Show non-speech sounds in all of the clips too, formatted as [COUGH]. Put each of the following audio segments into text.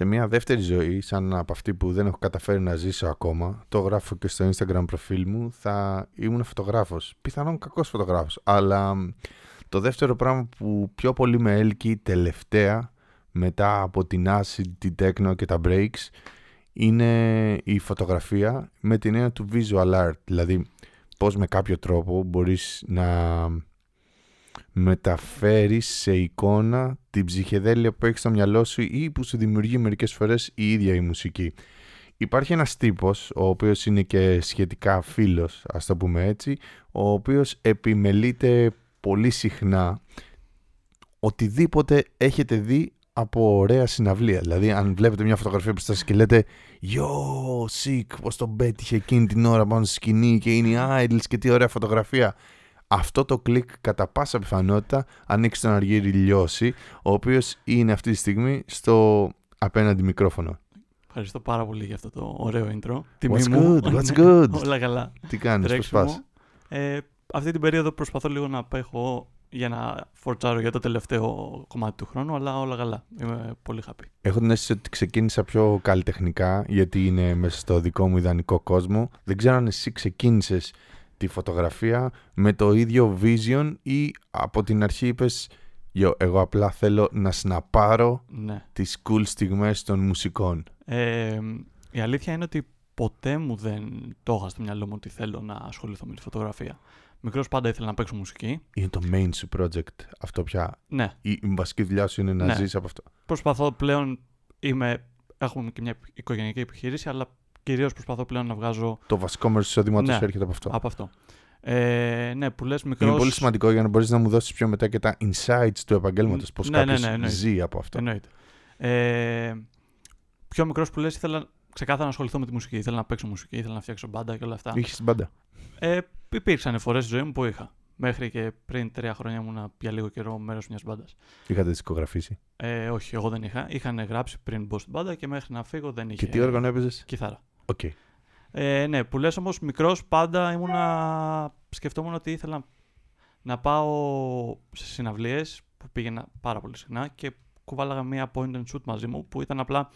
σε μια δεύτερη ζωή, σαν από αυτή που δεν έχω καταφέρει να ζήσω ακόμα, το γράφω και στο Instagram προφίλ μου, θα ήμουν φωτογράφος. Πιθανόν κακός φωτογράφος, αλλά το δεύτερο πράγμα που πιο πολύ με έλκει τελευταία, μετά από την acid, την techno και τα breaks, είναι η φωτογραφία με την έννοια του visual art, δηλαδή πώς με κάποιο τρόπο μπορείς να μεταφέρεις σε εικόνα την ψυχεδέλεια που έχεις στο μυαλό σου ή που σου δημιουργεί μερικές φορές η ίδια η μουσική. Υπάρχει ένας τύπος, ο οποίος είναι και σχετικά φίλος, ας το πούμε έτσι, ο οποίος επιμελείται πολύ συχνά οτιδήποτε έχετε δει από ωραία συναυλία. Δηλαδή, αν βλέπετε μια φωτογραφία που σας και λέτε «Yo, sick, πώς τον πέτυχε εκείνη την ώρα πάνω στη σκηνή και είναι οι Idols και τι ωραία φωτογραφία». Αυτό το κλικ κατά πάσα πιθανότητα ανοίξει τον Αργύρι Λιώση, ο οποίος είναι αυτή τη στιγμή στο απέναντι μικρόφωνο. Ευχαριστώ πάρα πολύ για αυτό το ωραίο intro. What's good, what's good; [LAUGHS] Όλα καλά. Τι κάνεις, πώς πας. Ε, αυτή την περίοδο προσπαθώ λίγο να απέχω για να φορτσάρω για το τελευταίο κομμάτι του χρόνου, αλλά όλα καλά. Είμαι πολύ happy. Έχω την αίσθηση ότι ξεκίνησα πιο καλλιτεχνικά, γιατί είναι μέσα στο δικό μου ιδανικό κόσμο. Δεν ξέρω αν εσύ ξεκίνησες τη φωτογραφία με το ίδιο vision ή από την αρχή είπες Yo, εγώ απλά θέλω να σναπάρω Ναι. τις cool στιγμές των μουσικών. Ε, η αλήθεια είναι ότι ποτέ μου δεν το είχα στο μυαλό μου ότι θέλω να ασχοληθώ με τη φωτογραφία. Μικρός πάντα ήθελα να παίξω μουσική. Είναι το main σου project αυτό πια. Ναι, Η, η βασική δουλειά σου είναι να Ναι. ζεις από αυτό. προσπαθώ πλέον, είμαι, έχουμε και μια οικογενειακή επιχείρηση, αλλά κυρίως προσπαθώ πλέον να βγάζω Το βασικό μέρος του εισοδήματος Ναι. σου έρχεται από αυτό. από αυτό. Ε, ναι, που λες μικρός... Είναι πολύ σημαντικό για να μπορείς να μου δώσεις πιο μετά και τα insights του επαγγέλματος. Πώς Ναι, ναι, κάποιος ναι, εννοείται. ζει από αυτό. Εννοείται. Ε, πιο μικρός που λες ήθελα ξεκάθαρα να ασχοληθώ με τη μουσική. Ήθελα να παίξω μουσική, ήθελα να φτιάξω μπάντα και όλα αυτά. Είχες την πάντα. Ε, υπήρξαν φορές στη ζωή μου που είχα. Μέχρι και πριν τρία χρόνια ήμουν για λίγο καιρό μέρος μιας μπάντας. Είχατε δισκογραφήσει; Ε, όχι, εγώ δεν είχα. Είχαν γράψει πριν μπω στην μπάντα και μέχρι να φύγω δεν είχε. Και τι όργανο έπαιζες; Κιθάρα. Οκ. Ε, ναι, που λες όμως μικρός πάντα ήμουνα... σκεφτόμουν ότι ήθελα να πάω σε συναυλίες που πήγαινα πάρα πολύ συχνά και κουβάλαγα μία point and shoot μαζί μου που ήταν απλά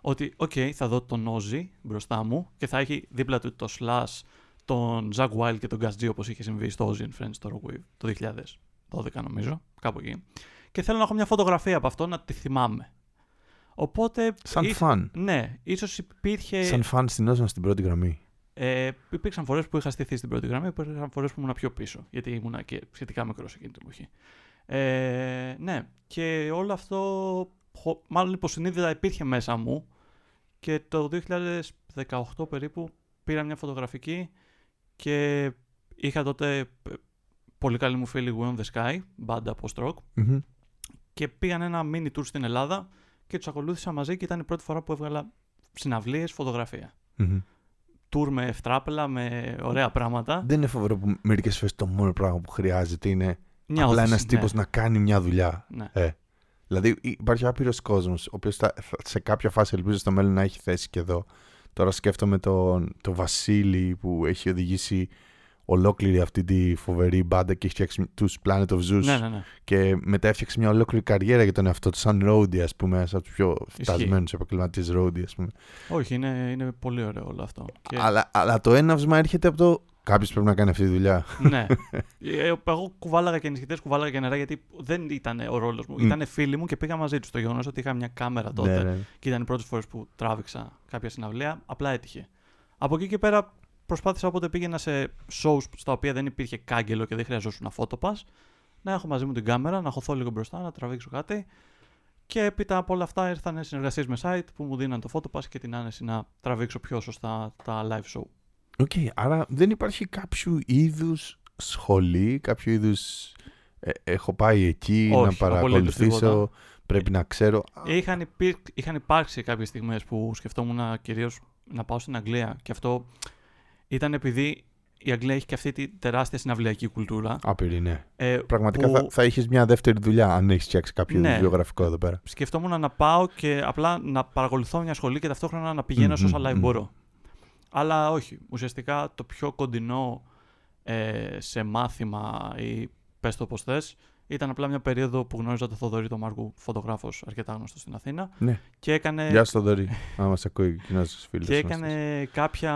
ότι οκ, θα δω τον Ozzy μπροστά μου και θα έχει δίπλα του το Slash, τον Zakk Wylde και τον Gus G όπως είχε συμβεί στο Ozzy and Friends στο Rockwave το 2012 νομίζω, κάπου εκεί. Και θέλω να έχω μια φωτογραφία από αυτό να τη θυμάμαι. Οπότε... Σαν ίσ- φαν. Ναι, ίσως υπήρχε... Σαν φαν στην Όσμα στην πρώτη γραμμή. Ε, υπήρξαν φορές που είχα στηθεί στην πρώτη γραμμή, υπήρξαν φορές που ήμουν πιο πίσω. Γιατί ήμουν και σχετικά μικρός εκείνη την εποχή. Ε, ναι, και όλο αυτό χω- μάλλον υποσυνείδητα υπήρχε μέσα μου και το 2018 περίπου πήρα μια φωτογραφική και είχα τότε ε, πολύ καλή μου φίλη We on the Sky, μπάντα από Stroke, Μμμ. και πήγαν ένα mini tour στην Ελλάδα και τους ακολούθησα μαζί και ήταν η πρώτη φορά που έβγαλα συναυλίες, φωτογραφία Μμμ. tour με ευτράπελα, με ωραία πράγματα. Δεν είναι φοβερό που μερικές φορές το μόνο πράγμα που χρειάζεται είναι Μια απλά όθηση, ένας τύπος να κάνει μια δουλειά. Ναι. Ε. Δηλαδή υπάρχει άπειρος κόσμος, ο οποίος θα- θα- σε κάποια φάση ελπίζω στο μέλλον να έχει θέση και εδώ. Τώρα σκέφτομαι τον το Βασίλη που έχει οδηγήσει ολόκληρη αυτή τη φοβερή μπάντα και έχει φτιάξει τους Planet of Zeus ναι, ναι, ναι. και μετά έφτιαξε μια ολόκληρη καριέρα για τον εαυτό του σαν roadie ας πούμε, ένας από τους πιο φτασμένους επαγγελματίες roadie ας πούμε. Όχι, είναι, είναι πολύ ωραίο όλο αυτό. Και, Αλλά, αλλά το έναυσμα έρχεται από το κάποιος πρέπει να κάνει αυτή τη δουλειά. ναι. Ε, Εγώ κουβάλαγα και ενισχυτέ, κουβάλαγα και νερά γιατί δεν ήταν ο ρόλος μου. Μμ. Ήταν φίλοι μου και πήγα μαζί τους. Το γεγονός ότι είχα μια κάμερα τότε Ναι, ναι. και ήταν οι πρώτες φορές που τράβηξα κάποια συναυλία, απλά έτυχε. Από εκεί και πέρα προσπάθησα όποτε πήγαινα σε shows στα οποία δεν υπήρχε κάγκελο και δεν χρειαζόσουν να φώτοπας, να έχω μαζί μου την κάμερα, να χωθώ λίγο μπροστά, να τραβήξω κάτι. Και έπειτα από όλα αυτά ήρθαν συνεργασίες με site που μου δίναν το Photopass και την άνεση να τραβήξω πιο σωστά τα live show. Οκ, άρα δεν υπάρχει κάποιο είδους σχολή, κάποιο είδους. έχω πάει εκεί Όχι, να παρακολουθήσω, τίποτα. πρέπει να ξέρω. Είχαν, υπήρ... είχαν υπάρξει κάποιες στιγμές που σκεφτόμουν κυρίως να πάω στην Αγγλία και αυτό ήταν επειδή η Αγγλία έχει και αυτή τη τεράστια συναυλιακή κουλτούρα. Άπειρη, ναι. Ε, Πραγματικά που θα, θα είχες μια δεύτερη δουλειά αν έχεις φτιάξει κάποιο Ναι. είδους βιογραφικό εδώ πέρα. σκεφτόμουν να πάω και απλά να παρακολουθώ μια σχολή και ταυτόχρονα να πηγαίνω σε όσα Μμμ, live μμμ. μπορώ. Αλλά όχι. Ουσιαστικά το πιο κοντινό ε, σε μάθημα ή πες το πώς θες Ήταν απλά μια περίοδο που γνώριζα τον Θοδωρή τον Μάργου, φωτογράφος αρκετά γνωστό στην Αθήνα. Ναι. Και έκανε, Γεια σου, Θοδωρή. Αν μα ακούει, κοινός φίλος. και έκανε κάποια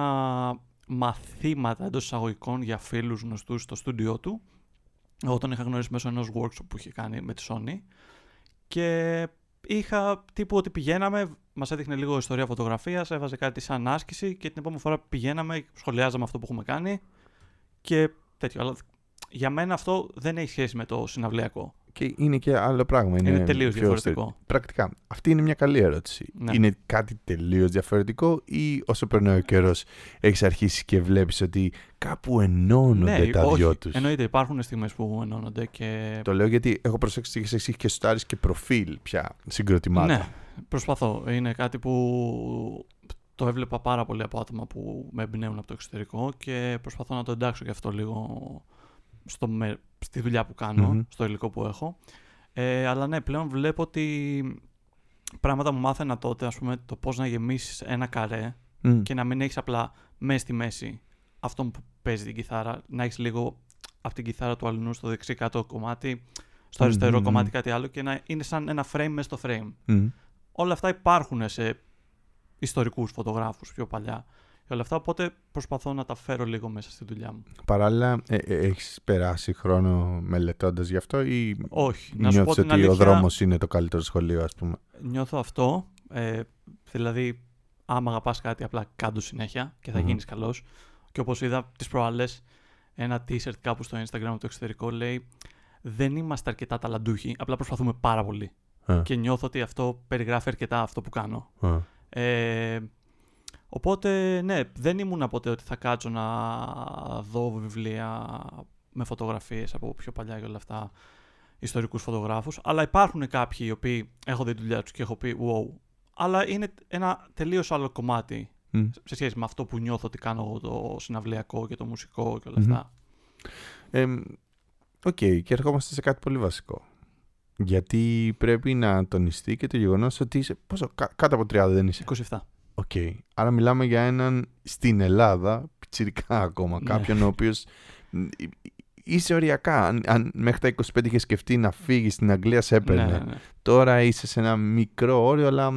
μαθήματα εντός εισαγωγικών για φίλους γνωστούς στο στούντιό του. Εγώ τον είχα γνωρίσει μέσω ενός workshop που είχε κάνει με τη Sony. Και είχα τύπου ότι πηγαίναμε, μας έδειχνε λίγο ιστορία φωτογραφίας, έβαζε κάτι σαν άσκηση και την επόμενη φορά που πηγαίναμε, σχολιάζαμε αυτό που έχουμε κάνει και τέτοιο. Αλλά για μένα αυτό δεν έχει σχέση με το συναυλιακό. Και είναι και άλλο πράγμα. Είναι, Είναι τελείως πιο διαφορετικό. στερ- Πρακτικά. Αυτή είναι μια καλή ερώτηση. Ναι. Είναι κάτι τελείως διαφορετικό ή όσο περνάει ο καιρός έχεις αρχίσει και βλέπεις ότι κάπου ενώνονται τα Ναι, όχι. δυο τους; Εννοείται, υπάρχουν στιγμές που ενώνονται και. Το λέω γιατί έχω προσέξει ότι εσύ και στάρει και προφίλ πια συγκροτημάτων. Ναι, προσπαθώ. Είναι κάτι που το έβλεπα πάρα πολύ από άτομα που με εμπνέουν από το εξωτερικό και προσπαθώ να το εντάξω και αυτό λίγο στο, με- στη δουλειά που κανω Μμμ. στο υλικό που έχω. Ε, αλλά ναι, πλέον βλέπω ότι πράγματα μου μάθαινα τότε, ας πούμε, το πώς να γεμίσεις ένα καρέ Μμ. και να μην έχεις απλά μέσα στη μέση αυτόν που παίζει την κιθάρα, να έχεις λίγο από την κιθάρα του αλλού στο δεξί κάτω κομμάτι, στο αριστερό Μμμ. κομμάτι κάτι άλλο και να είναι σαν ένα frame μέσα στο frame. Μμ. Όλα αυτά υπάρχουν σε ιστορικούς φωτογράφους πιο παλιά. Και όλα αυτά, οπότε προσπαθώ να τα φέρω λίγο μέσα στη δουλειά μου. Παράλληλα, ε, ε, έχεις περάσει χρόνο μελετώντας γι' αυτό ή Όχι, να σου πω νιώθεις την ότι ο αλήθεια, δρόμος είναι το καλύτερο σχολείο, ας πούμε; νιώθω αυτό, ε, δηλαδή άμα αγαπάς κάτι απλά κάντο συνέχεια και θα Μμμ. γίνεις καλός. Και όπως είδα τις προάλλες, ένα t-shirt κάπου στο Instagram από το εξωτερικό λέει δεν είμαστε αρκετά ταλαντούχοι, απλά προσπαθούμε πάρα πολύ. Α, Και νιώθω ότι αυτό περιγράφει αρκετά αυτό που κάνω. α. Ε, οπότε, ναι, δεν ήμουν ποτέ ότι θα κάτσω να δω βιβλία με φωτογραφίες από πιο παλιά και όλα αυτά, ιστορικούς φωτογράφους, αλλά υπάρχουν κάποιοι οι οποίοι έχω δει τη δουλειά τους και έχω πει wow, αλλά είναι ένα τελείως άλλο κομμάτι Μμ. σε σχέση με αυτό που νιώθω ότι κάνω εγώ το συναυλιακό και το μουσικό και όλα Μμμ. αυτά. Εμ, Οκ, και ερχόμαστε σε κάτι πολύ βασικό. Γιατί πρέπει να τονιστεί και το γεγονός ότι είσαι. Πόσο, κα- κάτω από 30 δεν είσαι. 27. Οκ. Άρα μιλάμε για έναν στην Ελλάδα, πιτσιρικά ακόμα, Ναι. κάποιον ο οποίος. Είσαι οριακά. Αν, αν μέχρι τα 25 είχες σκεφτεί να φύγεις στην Αγγλία, σε έπαιρνε. Ναι, ναι, ναι. Τώρα είσαι σε ένα μικρό όριο, αλλά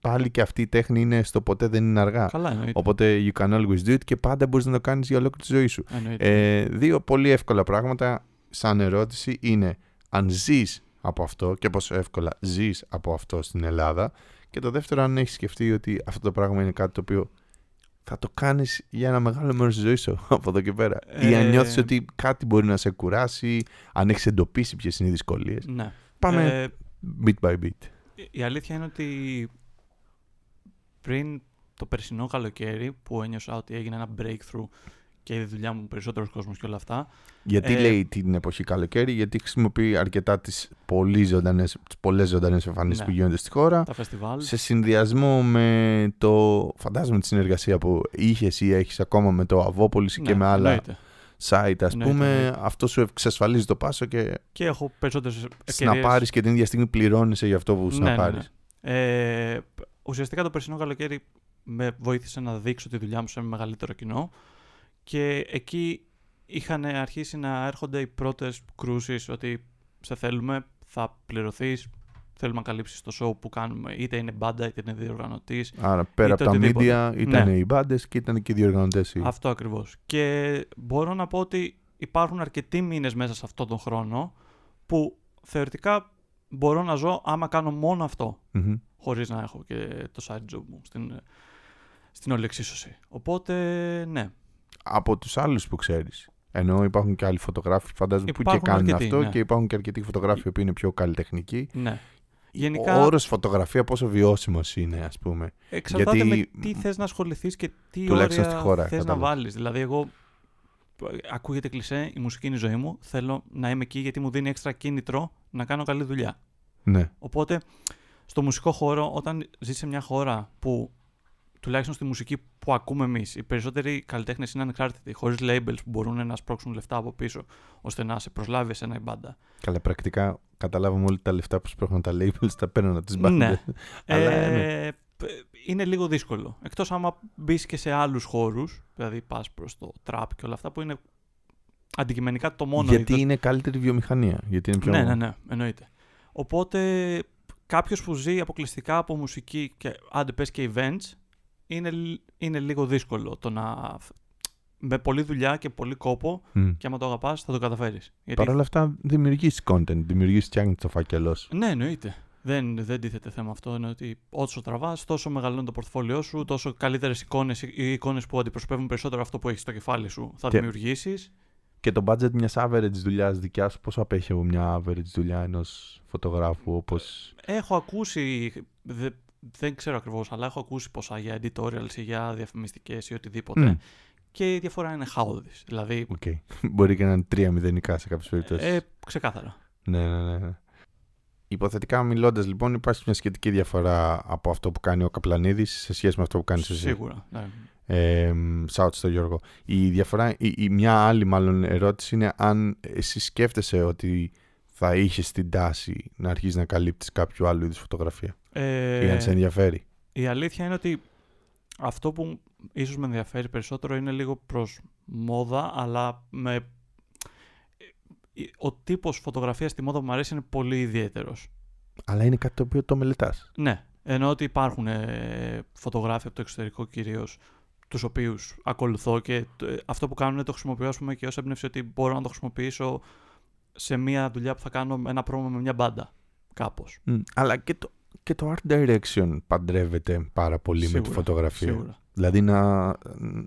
πάλι και αυτή η τέχνη είναι στο ποτέ δεν είναι αργά. Καλά εννοείται. Οπότε you can always do it και πάντα μπορείς να το κάνεις για ολόκληρη τη ζωή σου. εννοείται. Ε, δύο πολύ εύκολα πράγματα σαν ερώτηση είναι αν ζεις από αυτό και πόσο εύκολα ζεις από αυτό στην Ελλάδα και το δεύτερο αν έχεις σκεφτεί ότι αυτό το πράγμα είναι κάτι το οποίο θα το κάνεις για ένα μεγάλο μέρος της ζωής σου [LAUGHS] από εδώ και πέρα ή αν Ε, νιώθεις ότι κάτι μπορεί να σε κουράσει αν έχεις εντοπίσει ποιες είναι οι δυσκολίες ναι. πάμε Ε, bit by bit Η αλήθεια είναι ότι πριν το περσινό καλοκαίρι που ένιωσα ότι έγινε ένα breakthrough και η δουλειά μου περισσότερος κόσμος και όλα αυτά. γιατί ε, λέει την εποχή καλοκαίρι γιατί χρησιμοποιεί αρκετά τις, πολύ ζωντανές, τις πολλές ζωντανές εμφανίσεις Ναι. που γίνονται στη χώρα Τα φεστιβάλ. σε συνδυασμό με το φαντάζομαι τη συνεργασία που είχες ή έχεις ακόμα με το Αβόπολης και Ναι, με άλλα εννοείται. site ας Εννοείται, πούμε εννοείται. αυτό σου εξασφαλίζει το πάσο και Και έχω περισσότερες να ευκαιρίες. πάρεις και την ίδια στιγμή πληρώνεσαι για αυτό που Ναι, ναι, ναι. πάρεις. Ε, ουσιαστικά το περσινό καλοκαίρι με βοήθησε να δείξω τη δουλειά μου σε ένα μεγαλύτερο κοινό και εκεί είχαν αρχίσει να έρχονται οι πρώτες κρούσεις ότι σε θέλουμε, θα πληρωθείς, θέλουμε να καλύψεις το show που κάνουμε, είτε είναι μπάντα είτε είναι διοργανωτής. Άρα πέρα Είτε από τα οτιδήποτε. media ήταν Ναι. οι μπάντες και ήταν και οι διοργανωτές. οι- Αυτό ακριβώς. Και μπορώ να πω ότι υπάρχουν αρκετοί μήνες μέσα σε αυτόν τον χρόνο που θεωρητικά μπορώ να ζω άμα κάνω μόνο αυτό. Μμμ. χωρίς να έχω και το side job μου στην, στην όλη εξίσωση. Οπότε, ναι. Από τους άλλους που ξέρεις. Ενώ υπάρχουν και άλλοι φωτογράφοι, φαντάζομαι, που και Υπάρχουν κάνουν αρκετοί, αυτό ναι. και υπάρχουν και αρκετοί φωτογράφοι που είναι πιο καλλιτεχνικοί. ναι. Ο Γενικά, όρος φωτογραφία πόσο βιώσιμος είναι, ας πούμε. εξαρτάται γιατί- με τι θες να ασχοληθείς και τι Τουλάχιστον όρια στη χώρα, θες να κατάλαβα. βάλεις. Δηλαδή, εγώ, ακούγεται κλισέ, η μουσική είναι η ζωή μου, θέλω να είμαι εκεί γιατί μου δίνει έξτρα κίνητρο να κάνω καλή δουλειά. Ναι. Οπότε, στο μουσικό χώρο, όταν ζεις σε μια χώρα που τουλάχιστον στη μουσική που ακούμε εμείς, οι περισσότεροι καλλιτέχνες είναι ανεξάρτητοι, χωρίς labels που μπορούν να σπρώξουν λεφτά από πίσω, ώστε να σε προσλάβει εσένα η μπάντα. Καλά, πρακτικά καταλάβαμε όλοι τα λεφτά που σπρώχνουν τα labels, τα παίρνουν από τις μπάντες. Ναι. [LAUGHS] Αλλά, ε, ναι. π- είναι λίγο δύσκολο. Εκτός άμα μπεις και σε άλλους χώρους, δηλαδή πας προς το trap και όλα αυτά που είναι αντικειμενικά το μόνο. Γιατί είδος- είναι καλύτερη βιομηχανία. Γιατί είναι πιο... Ναι, ναι, ναι, εννοείται. Οπότε κάποιος που ζει αποκλειστικά από μουσική και άντε πες και events είναι, λ- είναι λίγο δύσκολο το να. Με πολλή δουλειά και πολύ κόπο Μμ. και άμα το αγαπάς θα το καταφέρεις. Γιατί... Παρ' όλα αυτά δημιουργείς content, δημιουργείς φτιάχνει το φάκελό σου. Ναι, εννοείται. Δεν, δεν τίθεται θέμα αυτό. Είναι ότι όσο τραβάς, τόσο μεγαλώνει το πορτφόλιό σου, τόσο καλύτερες εικόνες ή εικόνες που αντιπροσωπεύουν περισσότερο αυτό που έχεις στο κεφάλι σου θα Και- δημιουργήσεις. Και το budget μιας average δουλειάς δικιάς σου, πόσο απέχει από μια average δουλειά ενός φωτογράφου, όπω. Έχω ακούσει. Δε- δεν ξέρω ακριβώς, αλλά έχω ακούσει ποσά για editorials ή για διαφημιστικές ή οτιδήποτε. Μμ. Και η διαφορά είναι χαόδη. Δηλαδή, Okay. [LAUGHS] Μπορεί και να είναι τρία μηδενικά σε κάποιες περιπτώσεις. ε, ξεκάθαρα. Ναι, ναι, ναι. ναι. Υποθετικά μιλώντας, λοιπόν, υπάρχει μια σχετική διαφορά από αυτό που κάνει ο Καπλανίδης σε σχέση με αυτό που κάνεις εσύ. Σίγουρα. Ναι. Ε, shout στο Γιώργο. Η διαφορά, η, η μια άλλη μάλλον ερώτηση είναι αν εσύ σκέφτεσαι ότι θα είχες την τάση να αρχίσεις να καλύπτεις κάποιο άλλο είδου φωτογραφία; Ε, ή αν σε ενδιαφέρει; Η αλήθεια είναι ότι αυτό που ίσως με ενδιαφέρει περισσότερο είναι λίγο προς μόδα, αλλά με... ε, ο τύπος φωτογραφίας στη μόδα που μου αρέσει είναι πολύ ιδιαίτερος. Αλλά είναι κάτι το οποίο το μελετάς. Ναι, ενώ ότι υπάρχουν ε, φωτογράφοι από το εξωτερικό κυρίως τους οποίους ακολουθώ και ε, αυτό που κάνουν το χρησιμοποιώ ας πούμε, και ως έμπνευση ότι μπορώ να το χρησιμοποιήσω σε μια δουλειά που θα κάνω ένα πρόγραμμα με μια μπάντα κάπως. Αλλά και το, και το art direction παντρεύεται πάρα πολύ με τη Σίγουρα, φωτογραφία. Σίγουρα. Δηλαδή να,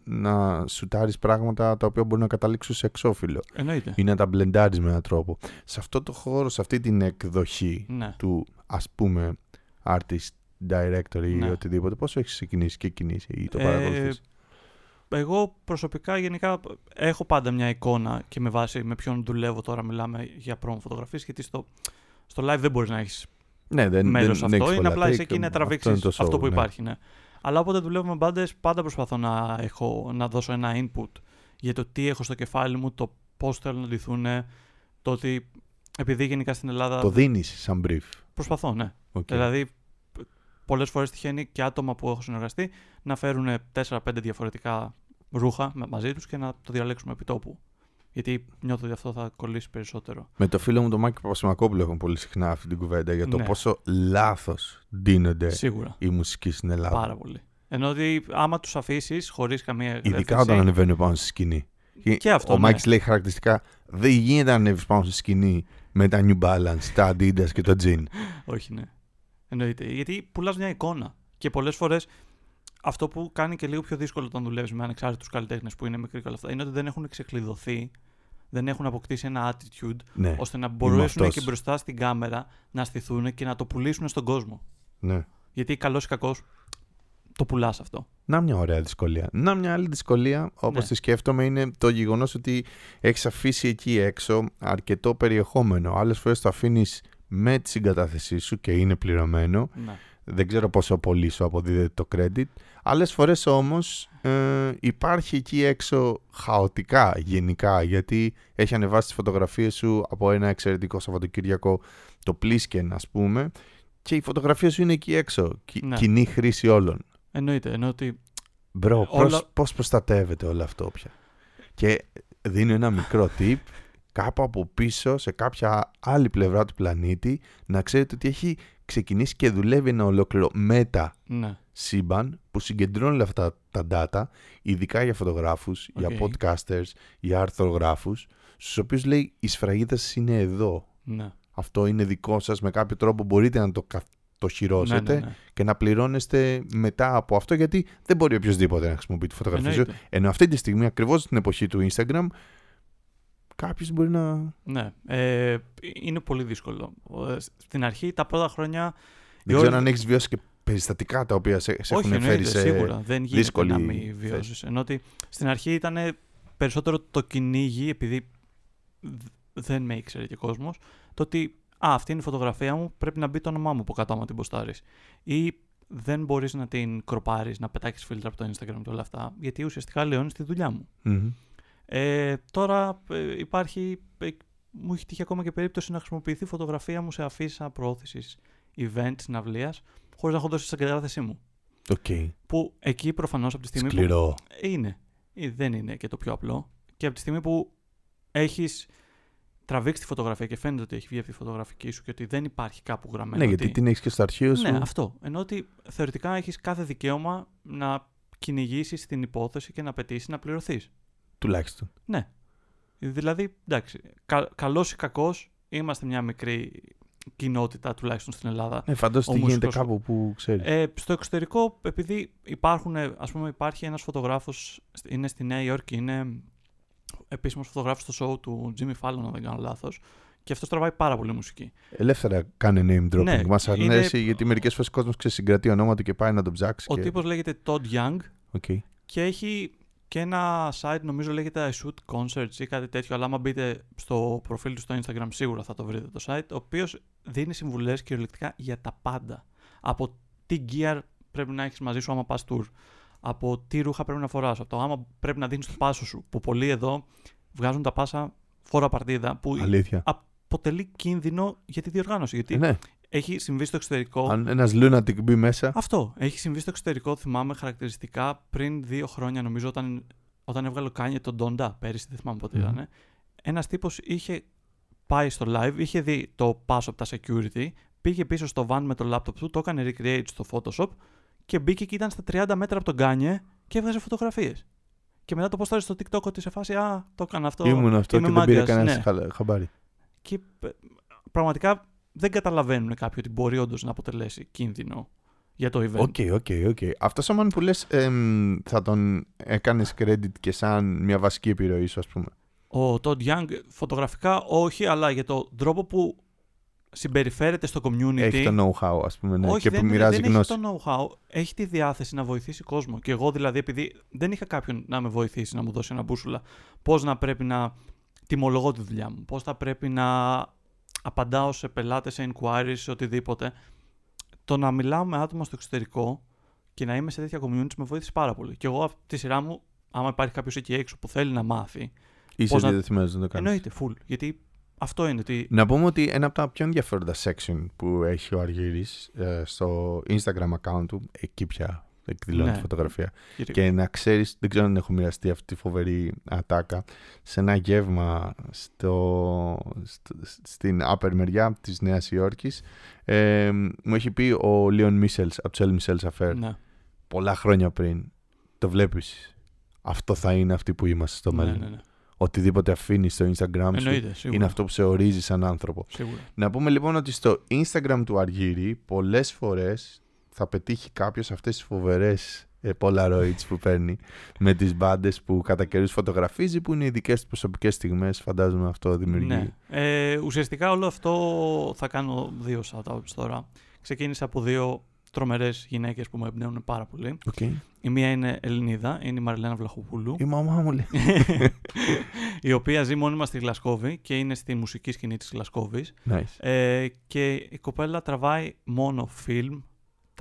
να σουτάρεις πράγματα τα οποία μπορεί να καταλήξουν σε εξώφυλλο Εννοείται. ή να τα μπλεντάρεις με έναν τρόπο. Σε αυτό το χώρο, σε αυτή την εκδοχή Ναι. του ας πούμε artist, director ή Ναι. οτιδήποτε, πώς έχεις ξεκινήσει και κινήσει ή το Ε, παρακολουθείς; Εγώ προσωπικά γενικά έχω πάντα μια εικόνα και με βάση με ποιον δουλεύω τώρα μιλάμε για promo φωτογραφίες γιατί στο, στο live δεν μπορείς να έχεις Ναι, δεν, μέρος δεν, αυτό, έχεις είναι πολλά απλά take, είσαι εκεί να αυτό τραβήξεις είναι αυτό, το show, που ναι. υπάρχει. Ναι. Αλλά όποτε δουλεύω με μπάντες πάντα προσπαθώ να, έχω, να δώσω ένα input για το τι έχω στο κεφάλι μου, το πώς θέλω να ντυθούν, το ότι επειδή γενικά στην Ελλάδα Το δίνεις σαν brief. προσπαθώ, ναι. Οκ. Δηλαδή, πολλές φορές τυχαίνει και άτομα που έχω συνεργαστεί να φέρουν 4-5 διαφορετικά ρούχα με- μαζί τους και να το διαλέξουμε επί τόπου. Γιατί νιώθω ότι αυτό θα κολλήσει περισσότερο. Με το φίλο μου τον Μάκη Παπασημακόπουλο έχουμε πολύ συχνά αυτή την κουβέντα για το Ναι. πόσο λάθος ντύνονται Σίγουρα. οι μουσικοί στην Ελλάδα. Πάρα πολύ. Ενώ ότι άμα τους αφήσεις χωρίς καμία Ειδικά ελεύθερη- όταν ανεβαίνουν πάνω στη σκηνή. Και αυτό, Ο ναι. Μάκης λέει χαρακτηριστικά δεν γίνεται να ανέβεις πάνω στη σκηνή με τα New Balance, τα Adidas και το Jean. Όχι, ναι. Εννοείται. Γιατί πουλάς μια εικόνα. Και πολλές φορές αυτό που κάνει και λίγο πιο δύσκολο όταν δουλεύεις με ανεξάρτητους καλλιτέχνες που είναι μικροί και όλα αυτά είναι ότι δεν έχουν ξεκλειδωθεί, δεν έχουν αποκτήσει ένα attitude ναι, ώστε να μπορέσουν αυτός. και μπροστά στην κάμερα να στηθούν και να το πουλήσουν στον κόσμο. ναι. Γιατί καλός ή κακός το πουλάς αυτό. Να μια ωραία δυσκολία. Να μια άλλη δυσκολία, όπως Ναι. τη σκέφτομαι, είναι το γεγονός ότι έχεις αφήσει εκεί έξω αρκετό περιεχόμενο. Άλλες φορές το αφήνεις με τη συγκατάθεσή σου και είναι πληρωμένο. Ναι. Δεν ξέρω πόσο πολύ σου αποδίδεται το credit. Άλλες φορές όμως ε, υπάρχει εκεί έξω χαοτικά γενικά γιατί έχει ανεβάσει τις φωτογραφίες σου από ένα εξαιρετικό Σαββατοκύριακο το Plisken ας πούμε και η φωτογραφία σου είναι εκεί έξω. Κι- Ναι. Κοινή χρήση όλων. Εννοείται. Ενώ ότι Bro, Όλα- πώς, πώς προστατεύεται όλο αυτό πια; Και δίνω ένα μικρό tip κάπου από πίσω σε κάποια άλλη πλευρά του πλανήτη να ξέρετε ότι έχει ξεκινήσει και δουλεύει ένα ολόκληρο μετα ναι. Σύμπαν που συγκεντρώνει όλα αυτά τα data, ειδικά για φωτογράφους, για Οκ. podcasters, για αρθρογράφους, στους οποίους λέει η σφραγίδα σας είναι εδώ. Ναι. Αυτό είναι δικό σας, με κάποιο τρόπο μπορείτε να το, κα- το χειρώσετε Ναι, ναι, ναι. και να πληρώνεστε μετά από αυτό γιατί δεν μπορεί οποιοδήποτε να χρησιμοποιεί τη φωτογραφία σου. Εννοείται. Ενώ αυτή τη στιγμή, ακριβώς στην εποχή του Instagram, κάποιος μπορεί να. Ναι. Ε, είναι πολύ δύσκολο. Ε, Στην αρχή, τα πρώτα χρόνια. Δεν η ξέρω όλη- αν έχεις βιώσει και περιστατικά τα οποία σε, σε Όχι, έχουν φέρει εννοείται, σε. σίγουρα. Δεν γίνεται δύσκολη να μην θέση. βιώσεις. Ενώ ότι στην αρχή ήταν περισσότερο το κυνήγι, επειδή δ- δεν με ήξερε και κόσμος, το ότι Α, αυτή είναι η φωτογραφία μου, πρέπει να μπει το όνομά μου από κάτω άμα την ποστάρεις. Ή δεν μπορείς να την κροπάρεις, να πετάξεις φίλτρα από το Instagram και όλα αυτά, γιατί ουσιαστικά λεώνει τη δουλειά μου. Μμμ. Ε, τώρα ε, υπάρχει. ε, μου έχει τύχει ακόμα και περίπτωση να χρησιμοποιηθεί φωτογραφία μου σε αφίσα προώθησης event συναυλία, χωρίς να έχω δώσει την εγκατάθεσή μου. Οκ. Που εκεί προφανώς από τη στιγμή Σκληρό. που. Είναι. Ε, Δεν είναι και το πιο απλό. Και από τη στιγμή που έχεις τραβήξει τη φωτογραφία και φαίνεται ότι έχει βγει από τη φωτογραφική σου και ότι δεν υπάρχει κάπου γραμμένο. Ναι, ότι... γιατί την έχεις και στο αρχείο σου. Ναι, αυτό. Ενώ ότι θεωρητικά έχεις κάθε δικαίωμα να κυνηγήσεις την υπόθεση και να απαιτήσεις να πληρωθείς. Τουλάχιστον. Ναι. Δηλαδή, εντάξει, κα, καλός ή κακός, είμαστε μια μικρή κοινότητα τουλάχιστον στην Ελλάδα. Ναι, φαντάζομαι ότι γίνεται κάπου που ξέρεις. Ε, στο εξωτερικό, επειδή υπάρχουν, ας πούμε, υπάρχει ένας φωτογράφος, είναι στη Νέα Υόρκη, είναι επίσημος φωτογράφος στο show του Jimmy Fallon, αν δεν κάνω λάθος, και αυτός τραβάει πάρα πολύ μουσική. Ελεύθερα κάνει name dropping. Ναι, Μας είναι- αρέσει γιατί μερικές φορές ο κόσμος ξεσυγκρατεί ονόματα και πάει να το ψάξει. Ο και... τύπος λέγεται Todd Young Okay. και έχει και ένα site, νομίζω λέγεται I Shoot Concerts ή κάτι τέτοιο, αλλά άμα μπείτε στο προφίλ του στο Instagram σίγουρα θα το βρείτε το site, ο οποίος δίνει συμβουλές κυριολεκτικά για τα πάντα. Από τι gear πρέπει να έχεις μαζί σου άμα πας tour, από τι ρούχα πρέπει να φοράς, από το άμα πρέπει να δίνεις το πάσο σου, που πολλοί εδώ βγάζουν τα πάσα φόρα παρτίδα, που Αλήθεια. αποτελεί κίνδυνο για τη διοργάνωση, γιατί Ε, ναι. Έχει συμβεί στο εξωτερικό... Αν ένας lunatic μπει μέσα. Αυτό. Έχει συμβεί στο εξωτερικό, θυμάμαι χαρακτηριστικά πριν δύο χρόνια, νομίζω, όταν, όταν έβγαλε ο Kanye τον Donda, πέρυσι, δεν θυμάμαι πότε Μμμ. ήταν. Ένας τύπος είχε πάει στο live, είχε δει το pass από τα security, πήγε πίσω στο van με το laptop του, το έκανε recreate στο Photoshop και μπήκε και ήταν στα 30 μέτρα από τον Kanye και έβγαζε φωτογραφίες. Και μετά το ποστάρει στο TikTok ότι σε φάση Α, το έκανα αυτό. Ήμουν αυτό είμαι και δεν πήρε μάγκας». κανένα Ναι. χα- χαμπάρι. Και ε, πραγματικά δεν καταλαβαίνουν κάποιοι ότι μπορεί όντως να αποτελέσει κίνδυνο για το event. Οκ, οκ, οκ. Αυτό ο man που λες, θα τον έκανες credit και σαν μια βασική επιρροή σου, ας πούμε. Ο Todd Young φωτογραφικά όχι, αλλά για τον τρόπο που συμπεριφέρεται στο community. Έχει το know-how, ας πούμε, ναι, όχι, και δεν, που μοιράζει δεν γνώση. έχει το know-how, έχει τη διάθεση να βοηθήσει κόσμο. Και εγώ δηλαδή, επειδή δεν είχα κάποιον να με βοηθήσει, να μου δώσει ένα μπούσουλα, πώς να πρέπει να τιμολογώ τη δουλειά μου, πώς θα πρέπει να απαντάω σε πελάτες, σε inquiries, σε οτιδήποτε. Το να μιλάω με άτομα στο εξωτερικό και να είμαι σε τέτοια community με βοήθησε πάρα πολύ. Και εγώ, από τη σειρά μου, άμα υπάρχει κάποιος εκεί έξω που θέλει να μάθει, Είσαι πώς να- διατεθειμένο να το κάνεις. εννοείται full. Γιατί αυτό είναι ότι Να πούμε ότι ένα από τα πιο ενδιαφέροντα section που έχει ο Αργύρης ε, στο Instagram account του, εκεί πια εκδηλώνει Ναι. τη φωτογραφία. Κύριε- Και να ξέρεις, δεν ξέρω αν έχω μοιραστεί αυτή τη φοβερή ατάκα, σε ένα γεύμα στο, στο- στην upper μεριά της Νέας Υόρκης, ε, μου έχει πει ο Λίον Μίσελς από τους El Michel's Affair Ναι, πολλά χρόνια πριν. Το βλέπεις. Αυτό θα είναι αυτοί που είμαστε στο ναι, μέλλον. ναι, ναι. Οτιδήποτε αφήνει στο Instagram σου Εννοείται, σίγουρα. είναι αυτό που σε ορίζει σαν άνθρωπο. Σίγουρα. Να πούμε λοιπόν ότι στο Instagram του Αργύρη πολλές φορές θα πετύχει κάποιος αυτές τις φοβερές ε, Polaroids που παίρνει με τις μπάντες που κατά καιρούς φωτογραφίζει που είναι οι δικές του προσωπικές στιγμές φαντάζομαι αυτό δημιουργεί Ναι. Ε, ουσιαστικά όλο αυτό θα κάνω δύο shoutouts τώρα. Ξεκίνησα από δύο τρομερές γυναίκες που με εμπνέουν πάρα πολύ. Οκ. Η μία είναι Ελληνίδα, είναι η Μαριλένα Βλαχοπούλου, η μαμά μου λέει [LAUGHS] η οποία ζει μόνιμα στη Γλασκόβη και είναι στη μουσική σκηνή της Γλασκόβης. nice. Ε, και η κοπέλα τραβάει μόνο film,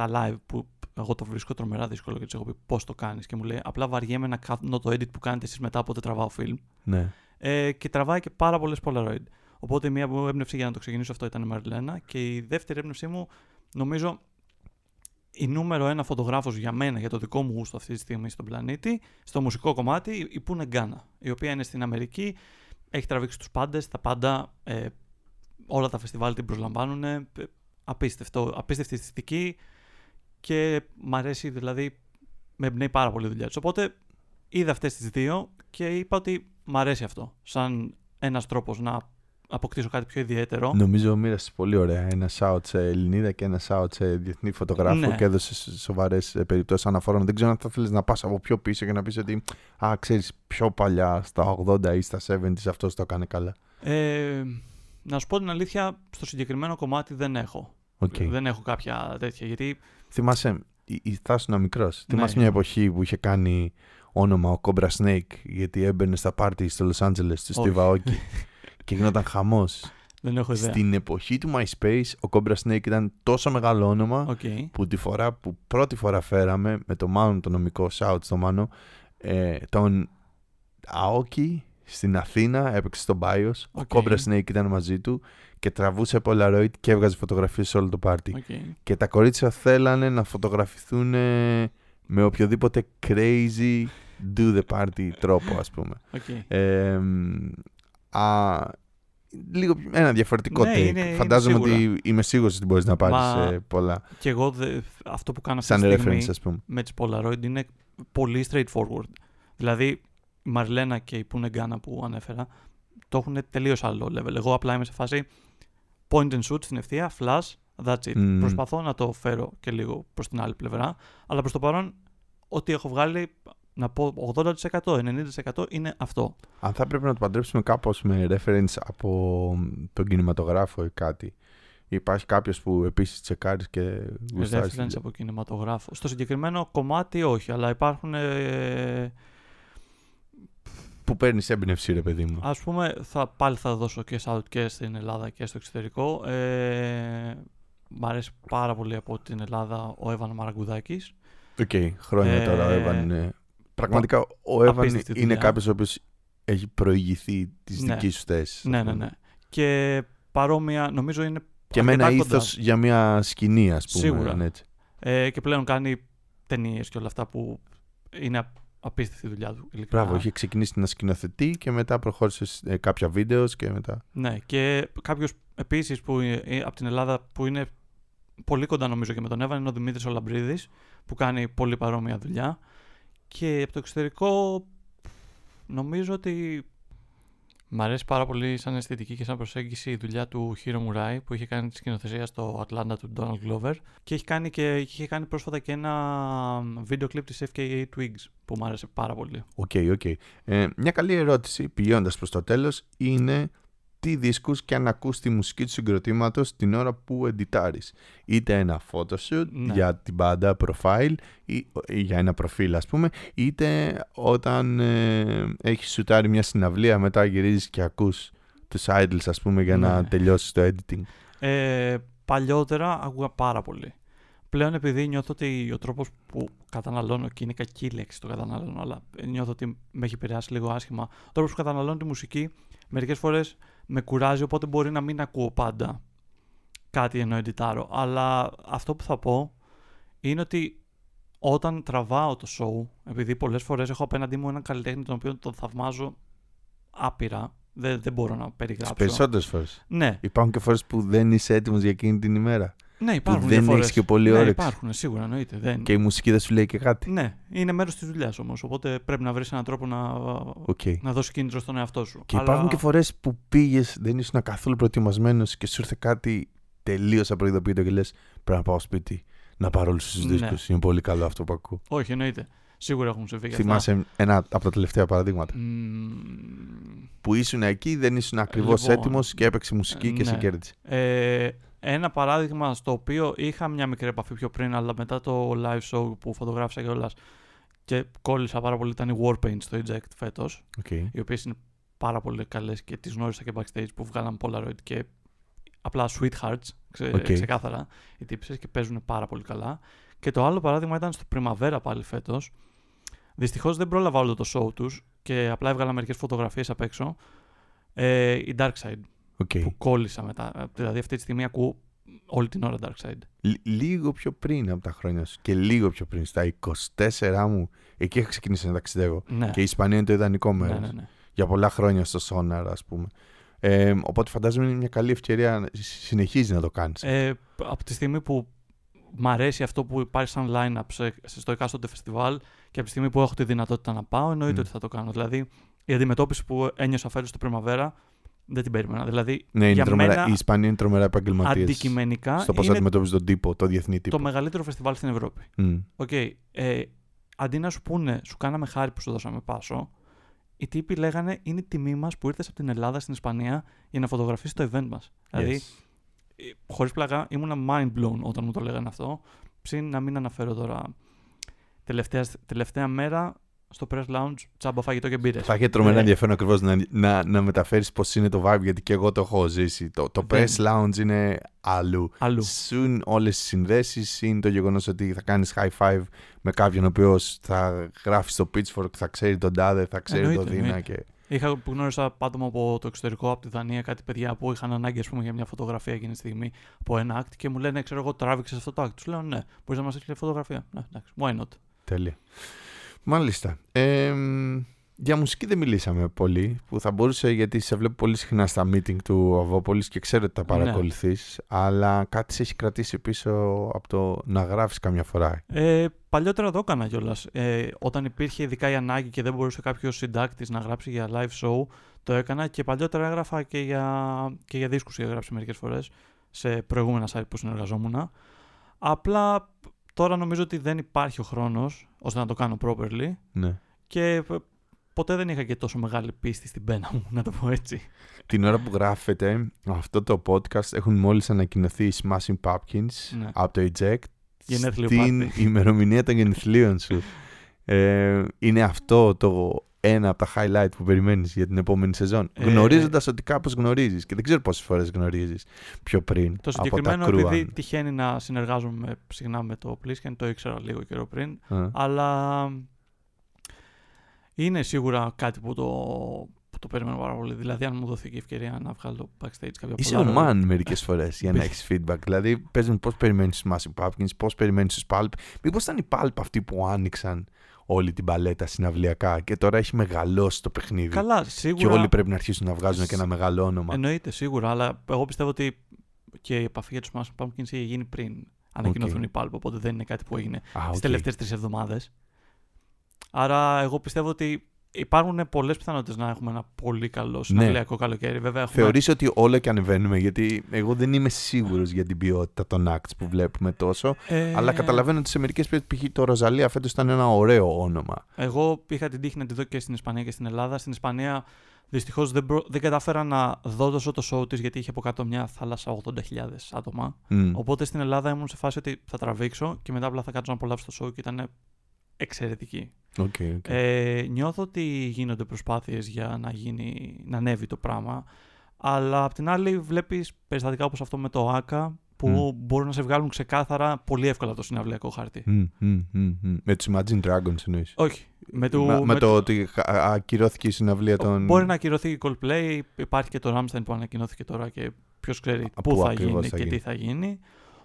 τα live που εγώ το βρίσκω τρομερά δύσκολο και της έχω πει πώς το κάνεις και μου λέει απλά βαριέμαι να κάνω το edit που κάνετε εσείς μετά από τραβάω film. ναι. Ε, και τραβάει και πάρα πολλές Polaroid. Οπότε η μία μου έμπνευση για να το ξεκινήσω αυτό ήταν η Μαριλένα και η δεύτερη έμπνευσή μου νομίζω η νούμερο ένα φωτογράφος για μένα, για το δικό μου γούστο αυτή τη στιγμή στον πλανήτη, στο μουσικό κομμάτι, η Πούνε Γκάνα, η οποία είναι στην Αμερική, έχει τραβήξει τους πάντες, τα πάντα, ε, όλα τα φεστιβάλ την προσλαμβάνουν, ε, απίστευτο, απίστευτη αισθητική και μ' αρέσει δηλαδή, με εμπνέει πάρα πολύ η δουλειά της. Οπότε είδα αυτές τις δύο και είπα ότι μ' αρέσει αυτό, σαν ένας τρόπος να αποκτήσω κάτι πιο ιδιαίτερο. Νομίζω μοίρασες πολύ ωραία ένα shout σε Ελληνίδα και ένα shout σε διεθνή φωτογράφο Ναι. και έδωσες σοβαρές περιπτώσεις αναφορών. Δεν ξέρω αν θα θέλεις να πας από πιο πίσω και να πεις ότι Α, ξέρεις, πιο παλιά, στα 80 ή στα 70 αυτό το έκανε καλά. Ε, να σου πω την αλήθεια, στο συγκεκριμένο κομμάτι δεν έχω. Οκ. Δεν έχω κάποια τέτοια, γιατί Θυμάσαι, η- η- θα ήσουν μικρός. Θυμάσαι Ναι. μια εποχή που είχε κάνει όνομα ο Cobra Snake γιατί έμπαινε στα πάρτι στο Los Angeles, στο Όχι. Steve Aoki [LAUGHS] και γινόταν χαμός. δεν έχω ιδέα. Στην εποχή του MySpace, ο Cobra Snake ήταν τόσο μεγάλο όνομα Οκ. που τη φορά που πρώτη φορά φέραμε με το Μάνο το νομικό shout στο Μάνο ε, τον Aoki στην Αθήνα έπαιξε στο Bios ο Οκ. Cobra Snake ήταν μαζί του και τραβούσε Polaroid και έβγαζε φωτογραφίες σε όλο το πάρτι Οκ. και τα κορίτσια θέλανε να φωτογραφηθούν ε, με οποιοδήποτε crazy do the party τρόπο ας πούμε Οκ. ε, μ, α, λίγο ένα διαφορετικό Ναι, take. είναι- είναι Φαντάζομαι σίγουρα. ότι είμαι σίγουρος ότι μπορείς να πάρεις Μα- ε, πολλά. Και εγώ δε- αυτό που κάνω αυτή Σαν τη στιγμή reference, ας πούμε. με τις Polaroid είναι πολύ straightforward. Δηλαδή, η Μαρλένα και η Pooneh Ghana που ανέφερα το έχουν τελείως άλλο level. Εγώ απλά είμαι σε φάση point and shoot στην ευθεία, flash, that's it. Μμμ. Προσπαθώ να το φέρω και λίγο προς την άλλη πλευρά, αλλά προς το παρόν ό,τι έχω βγάλει, να πω 80%, 90% είναι αυτό. Αν θα πρέπει να το παντρέψουμε κάπως με reference από τον κινηματογράφο ή κάτι. Υπάρχει κάποιος που επίσης τσεκάρεις και γουστάρεις. Reference από κινηματογράφο. Στο συγκεκριμένο κομμάτι όχι, αλλά υπάρχουν ε, Που παίρνεις έμπνευση ρε παιδί μου. Ας πούμε, θα, πάλι θα δώσω και shout και στην Ελλάδα και στο εξωτερικό. Ε, μ' αρέσει πάρα πολύ από την Ελλάδα ο Εύαν Μαραγκουδάκης. Οκ, χρόνια Ε, τώρα ο Εύαν είναι... Πραγματικά ο Εύαν απίστευτη είναι δουλειά. κάποιος ο οποίος έχει προηγηθεί τις Ναι. δικές σου θέσεις. Ναι, ας ναι, πούμε. ναι. Και παρόμοια, νομίζω είναι Και με ένα αρκετά κοντά. ήθος για μια σκηνή ας πούμε. Σίγουρα. ναι, έτσι. Ε, και πλέον κάνει ταινίες και όλα αυτά που είναι απ- απίστευτη η δουλειά του. Ειλικρινά. Μπράβο, είχε ξεκινήσει να σκηνοθετεί και μετά προχώρησε σε ε, κάποια videos και μετά. Ναι, και κάποιος επίσης που ε, ε, από την Ελλάδα που είναι πολύ κοντά νομίζω και με τον Εύαν είναι ο Δημήτρης Ολαμπρίδης που κάνει πολύ παρόμοια δουλειά. Και από το εξωτερικό νομίζω ότι μ' αρέσει πάρα πολύ σαν αισθητική και σαν προσέγγιση η δουλειά του Hiro Murai που είχε κάνει τη σκηνοθεσία στο Atlanta του Donald Glover και έχει κάνει και είχε κάνει πρόσφατα και ένα βίντεο κλιπ της FKA Twigs που μου άρεσε πάρα πολύ. Οκ, οκ. Ε, μια καλή ερώτηση πηγαίνοντας προς το τέλος είναι τι δίσκους και αν ακούς τη μουσική του συγκροτήματος την ώρα που εντιτάρεις. Είτε ένα photoshoot Ναι. για την μπάντα profile ή, ή για ένα προφίλ ας πούμε, είτε όταν ε, έχεις σουτάρει μια συναυλία μετά γυρίζεις και ακούς τους IDLES ας πούμε για να Ναι. τελειώσεις το editing. Ε, παλιότερα άκουγα πάρα πολύ. Πλέον επειδή νιώθω ότι ο τρόπος που καταναλώνω, και είναι κακή η λέξη το καταναλώνω, αλλά νιώθω ότι με έχει επηρεάσει λίγο άσχημα, ο τρόπος που καταναλώνω τη μουσική μερικές φορές με κουράζει, οπότε μπορεί να μην ακούω πάντα κάτι ενώ εντιτάρω. Αλλά αυτό που θα πω είναι ότι όταν τραβάω το show, επειδή πολλές φορές έχω απέναντί μου έναν καλλιτέχνη τον οποίο τον θαυμάζω άπειρα, δεν, δεν μπορώ να Τις περιγράψω. περισσότερες φορές. Ναι, Υπάρχουν και φορές που δεν είσαι έτοιμος για εκείνη την ημέρα. Ναι, Που υπάρχουν δεν διαφορές. έχεις και πολύ ναι, όρεξη. υπάρχουν, σίγουρα εννοείται. Δεν... Και η μουσική δεν σου λέει και κάτι. Ναι, είναι μέρος της δουλειάς όμως. Οπότε πρέπει να βρεις έναν τρόπο να, Οκ. να δώσεις κίνητρο στον εαυτό σου. Και Αλλά- υπάρχουν και φορές που πήγες, δεν ήσουν καθόλου προετοιμασμένος και σου ήρθε κάτι τελείως απροειδοποιητό και λες: Πρέπει να πάω σπίτι να πάρω όλους τους Ναι. δίσκους. Είναι πολύ καλό αυτό που ακούω. Όχι, εννοείται. Σίγουρα έχουν συμβεί και αυτά. Θυμάσαι ένα από τα τελευταία παραδείγματα. Μμμ, Που ήσουν εκεί, δεν ήσουν ακριβώς Λοιπόν, έτοιμος και έπαιξε μουσική και σε ναι. κέρδισε. Ε, ένα παράδειγμα στο οποίο είχα μια μικρή επαφή πιο πριν, αλλά μετά το live show που φωτογράφησα κιόλας και κόλλησα πάρα πολύ ήταν οι Warpaint στο Eject φέτος. Οκ. οι οποίες είναι πάρα πολύ καλές και τις γνώρισα και backstage που βγάλαν Polaroid και απλά sweethearts, ξε, Οκ. ξεκάθαρα οι τύπισσες και παίζουν πάρα πολύ καλά. Και το άλλο παράδειγμα ήταν στο Primavera πάλι φέτος. Δυστυχώς δεν πρόλαβα όλο το show τους και απλά έβγαλα μερικές φωτογραφίες απ' έξω. Ε, οι Darkside Οκ. που κόλλησα μετά. Δηλαδή αυτή τη στιγμή ακούω όλη την ώρα Darkside. Λ- Λίγο πιο πριν από τα χρόνια σου και λίγο πιο πριν, στα 24 μου, εκεί είχα ξεκινήσει να ταξιδεύω. Ναι, Και η Ισπανία είναι το ιδανικό μέρος. ναι, ναι, ναι. για πολλά χρόνια στο Sonar, ας πούμε. Ε, οπότε φαντάζομαι είναι μια καλή ευκαιρία να συνεχίζει να το κάνεις. Ε, από τη στιγμή που μ' αρέσει αυτό που υπάρχει σαν line-up σε, σε- στο εκάστοτε φεστιβάλ και από τη στιγμή που έχω τη δυνατότητα να πάω, εννοείται Μμ. ότι θα το κάνω. Δηλαδή, η αντιμετώπιση που ένιωσα φέτος στο Primavera δεν την περίμενα. Δηλαδή, ναι, είναι για τρομερά, μένα, οι Ισπανοί είναι τρομερά επαγγελματίες. αντικειμενικά Στο πώς είναι αντιμετωπίζει τον τύπο, το διεθνή τύπο. το μεγαλύτερο φεστιβάλ στην Ευρώπη. Μμ. Οκ. Ε, αντί να σου πούνε, σου κάναμε χάρη που σου δώσαμε πάσο, οι τύποι λέγανε είναι η τιμή μας που ήρθες από την Ελλάδα στην Ισπανία για να φωτογραφίσεις το event μας. Δηλαδή, Yes. χωρίς πλάκα, ήμουνα mind blown όταν μου το λέγανε αυτό. Συν να μην αναφέρω τώρα. Τελευταία, τελευταία μέρα στο press lounge τσάμπα φαγητό και μπύρες. Θα είχε τρομερά Ναι. ενδιαφέρον ακριβώς να, να, να μεταφέρεις πώς είναι το vibe, γιατί και εγώ το έχω ζήσει. Το, το Δεν- press lounge είναι αλλού. Αλλού. Συν όλες τις συνδέσεις, είναι το γεγονός ότι θα κάνεις high five με κάποιον ο οποίος θα γράφει στο pitchfork, θα ξέρει τον τάδε, θα ξέρει τον Εννοείται, Δίνα. εννοείται. Και... Είχα που γνώρισα άτομα από το εξωτερικό, από τη Δανία, κάτι παιδιά που είχαν ανάγκη ας πούμε, για μια φωτογραφία εκείνη τη στιγμή από ένα act και μου λένε, ξέρω εγώ, τράβηξες αυτό το act. Τους λέω, Ναι, μπορείς να μας έχεις φωτογραφία. Ναι, εντάξει, why not. Τέλεια. Μάλιστα. Ε, μ, Για μουσική δεν μιλήσαμε πολύ, που θα μπορούσε γιατί σε βλέπω πολύ συχνά στα meeting του Αβόπολης και ξέρω ότι τα Ναι. παρακολουθείς, αλλά κάτι σε έχει κρατήσει πίσω από το να γράφεις καμιά φορά. Ε, παλιότερα το έκανα κιόλας. Ε, όταν υπήρχε ειδικά η ανάγκη και δεν μπορούσε κάποιος συντάκτης να γράψει για live show, το έκανα και παλιότερα έγραφα και για, και για δίσκους είχα γράψει μερικές φορές σε προηγούμενα site που συνεργαζόμουν. Απλά τώρα νομίζω ότι δεν υπάρχει ο χρόνος ώστε να το κάνω properly Ναι. και ε, ποτέ δεν είχα και τόσο μεγάλη πίστη στην πένα μου, [LAUGHS] να το πω έτσι. Την ώρα που γράφετε αυτό το podcast έχουν μόλις ανακοινωθεί οι Smashing Pumpkins Ναι. από το Eject Γενέθλιο στην πάρτι. ημερομηνία των γενεθλίων σου. [LAUGHS] Ε, είναι αυτό το ένα από τα highlight που περιμένεις για την επόμενη σεζόν. Ε, γνωρίζοντας ότι κάπως γνωρίζεις και δεν ξέρω πόσες φορές γνωρίζεις πιο πριν Το από συγκεκριμένο, τα επειδή κρούαν. τυχαίνει να συνεργάζομαι συχνά με το Plisken, το ήξερα λίγο καιρό πριν, Α, αλλά είναι σίγουρα κάτι που το, που το περιμένω πάρα πολύ. Δηλαδή, αν μου δοθεί και η ευκαιρία να βγάλω backstage κάποια Είσαι πολλά ο ρόλα. man μερικές φορές για να έχεις feedback. Δηλαδή, πες μου πώς περιμένεις τους Massive Pumpkins, πώς περιμένεις τους Pulp. Μήπως ήταν οι Pulp αυτοί που άνοιξαν όλη την παλέτα συναυλιακά και τώρα έχει μεγαλώσει το παιχνίδι. Καλά, Και σίγουρα. όλοι πρέπει να αρχίσουν να βγάζουν και ένα μεγάλο όνομα. Εννοείται, σίγουρα, αλλά εγώ πιστεύω ότι και η επαφή για τους Smashing Pumpkins είχε γίνει πριν ανακοινωθούν Οκ. οι Pulp, οπότε δεν είναι κάτι που έγινε Α, τις οκ. τελευταίες τρεις εβδομάδες. Άρα, εγώ πιστεύω ότι υπάρχουν πολλές πιθανότητες να έχουμε ένα πολύ καλό συναυλιακό καλοκαίρι. Βέβαια, έχουμε... Θεωρείς ότι όλο και ανεβαίνουμε, γιατί εγώ δεν είμαι σίγουρος για την ποιότητα των acts που βλέπουμε τόσο, Ε, αλλά καταλαβαίνω ότι σε μερικές περιπτώσεις, π.χ. το Rosalía φέτος ήταν ένα ωραίο όνομα. Εγώ είχα την τύχη να τη δω και στην Ισπανία και στην Ελλάδα. Στην Ισπανία δυστυχώς δεν, προ- δεν κατάφερα να δω τόσο το show της γιατί είχε από κάτω μια θάλασσα 80.000 άτομα. Μμ. Οπότε στην Ελλάδα ήμουν σε φάση ότι θα τραβήξω και μετά απλά θα κάτσω να απολαύσω το show και ήταν εξαιρετική. Οκ, οκ. Ε, νιώθω ότι γίνονται προσπάθειες για να, γίνει, να ανέβει το πράγμα. Αλλά απ' την άλλη βλέπεις περιστατικά όπως αυτό με το ΟΑΚΑ που μπορούν να σε βγάλουν ξεκάθαρα πολύ εύκολα το συναυλιακό χάρτη. Μμ, μμ, μμ, μμ. Με τους Imagine Dragons εννοείς. Όχι. Με, του, με, με με το ότι χα- ακυρώθηκε η συναυλία των... Μπορεί να ακυρωθεί η Coldplay, υπάρχει και το Ramstein που ανακοινώθηκε τώρα και ποιος ξέρει Α, πού πού θα ακριβώς γίνει θα και γίνει. τι θα γίνει.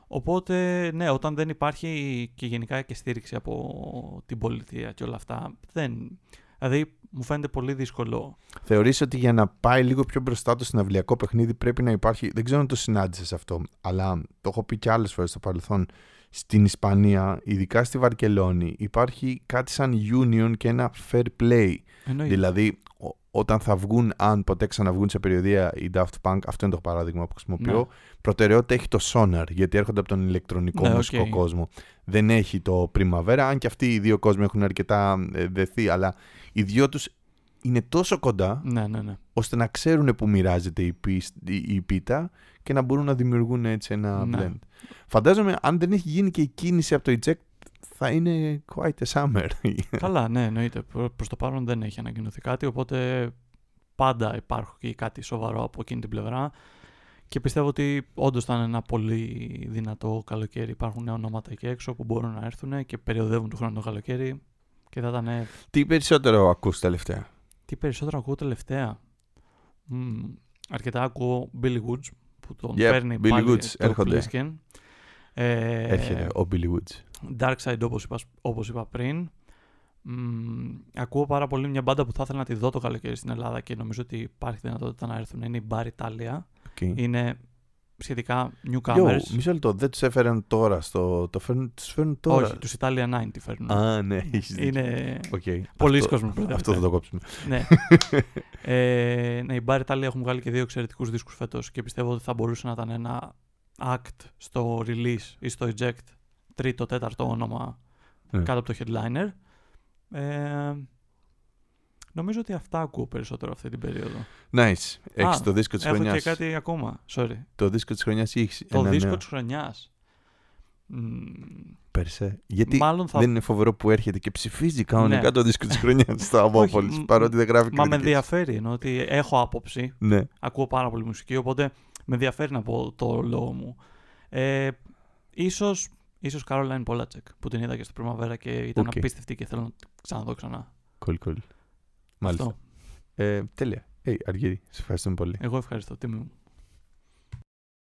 Οπότε, ναι, όταν δεν υπάρχει και γενικά και στήριξη από την πολιτεία και όλα αυτά, δεν... Δηλαδή, μου φαίνεται πολύ δύσκολο. Θεωρείς ότι για να πάει λίγο πιο μπροστά το συναυλιακό παιχνίδι πρέπει να υπάρχει. Δεν ξέρω αν το συνάντησες αυτό, αλλά το έχω πει και άλλες φορές στο παρελθόν. Στην Ισπανία, ειδικά στη Βαρκελόνη, υπάρχει κάτι σαν union και ένα fair play. Εννοείται. Δηλαδή, ο- όταν θα βγουν, αν ποτέ ξαναβγούν σε περιοδεία οι Daft Punk, αυτό είναι το παράδειγμα που χρησιμοποιώ, Ναι. προτεραιότητα έχει το Sonar, γιατί έρχονται από τον ηλεκτρονικό Ναι, οκ. μουσικό κόσμο. Δεν έχει το Primavera, αν και αυτοί οι δύο κόσμοι έχουν αρκετά ε, δεθεί, αλλά οι δυο τους είναι τόσο κοντά, Ναι, ναι, ναι. ώστε να ξέρουν που μοιράζεται η, πίσ- η, η πίτα και να μπορούν να δημιουργούν έτσι ένα Ναι. blend. Φαντάζομαι, αν δεν έχει γίνει και η κίνηση από το eject, θα είναι quite a summer. [LAUGHS] Καλά, ναι, εννοείται. Προ προς το παρόν δεν έχει ανακοινωθεί κάτι, οπότε πάντα υπάρχει κάτι σοβαρό από εκείνη την πλευρά. Και πιστεύω ότι όντως θα είναι ένα πολύ δυνατό καλοκαίρι. Υπάρχουν νέα ονόματα εκεί έξω που μπορούν να έρθουν και περιοδεύουν του χρόνου το καλοκαίρι. Και θα ήταν. Τι περισσότερο ακούς τελευταία; Τι περισσότερο ακούω τελευταία; Μμμ, αρκετά ακούω Billy Woods που τον Yep, παίρνει Billy πάλι Woods, το έρχονται. Plisken. Ε, Έρχεται ο Billy Woods. Dark Side όπως είπα, όπως είπα πριν. Μ, ακούω πάρα πολύ μια μπάντα που θα ήθελα να τη δω το καλοκαίρι στην Ελλάδα και νομίζω ότι υπάρχει δυνατότητα να έρθουν. Είναι η Bar Italia. Okay. Είναι σχετικά newcomers. Yo, μισό λεπτό, δεν τους έφεραν τώρα στο... Το φέρνουν, τους φέρνουν τώρα. Όχι, τους Italia 90 φέρνουν. Α, ναι, έχεις δίκιο. είναι Okay. πολλοί Αυτό- κόσμος μπερδεύεται. Αυτό θα το κόψουμε. ναι. [LAUGHS] ε, ναι, η Bar Italia έχουν βγάλει και δύο εξαιρετικούς δίσκους φέτος και πιστεύω ότι θα μπορούσε να ήταν ένα act στο release ή στο eject τρίτο, τέταρτο όνομα Ναι. κάτω από το headliner. Ε, νομίζω ότι αυτά ακούω περισσότερο αυτή την περίοδο. Nice. Έχεις Α, το δίσκο της Έχω χρονιάς. και κάτι ακόμα. Sorry. Το δίσκο της χρονιάς ή έχεις Το ένα δίσκο νέο. της χρονιάς. Μ, Περσέ. Γιατί Μάλλον θα... δεν είναι φοβερό που έρχεται και ψηφίζει κανονικά Ναι. το δίσκο της χρονιάς [LAUGHS] στο Αβόπολης, μ, παρότι δεν γράφει Μα με κριτικές. ενδιαφέρει, εννοώ ότι έχω άποψη. Ναι. Ακούω πάρα πολύ μουσική, οπότε με ενδιαφέρει να πω το λόγο μου. Ε, ίσως, ίσως Caroline Polachek, που την είδα και στο Primavera και ήταν Οκ. απίστευτη και θέλω να την ξαναδώ ξανά. Cool, cool. Μάλιστα. Αυτό. Ε, τέλεια. Hey, Αργύρη, σε ευχαριστούμε πολύ. Εγώ ευχαριστώ. Τιμή μου.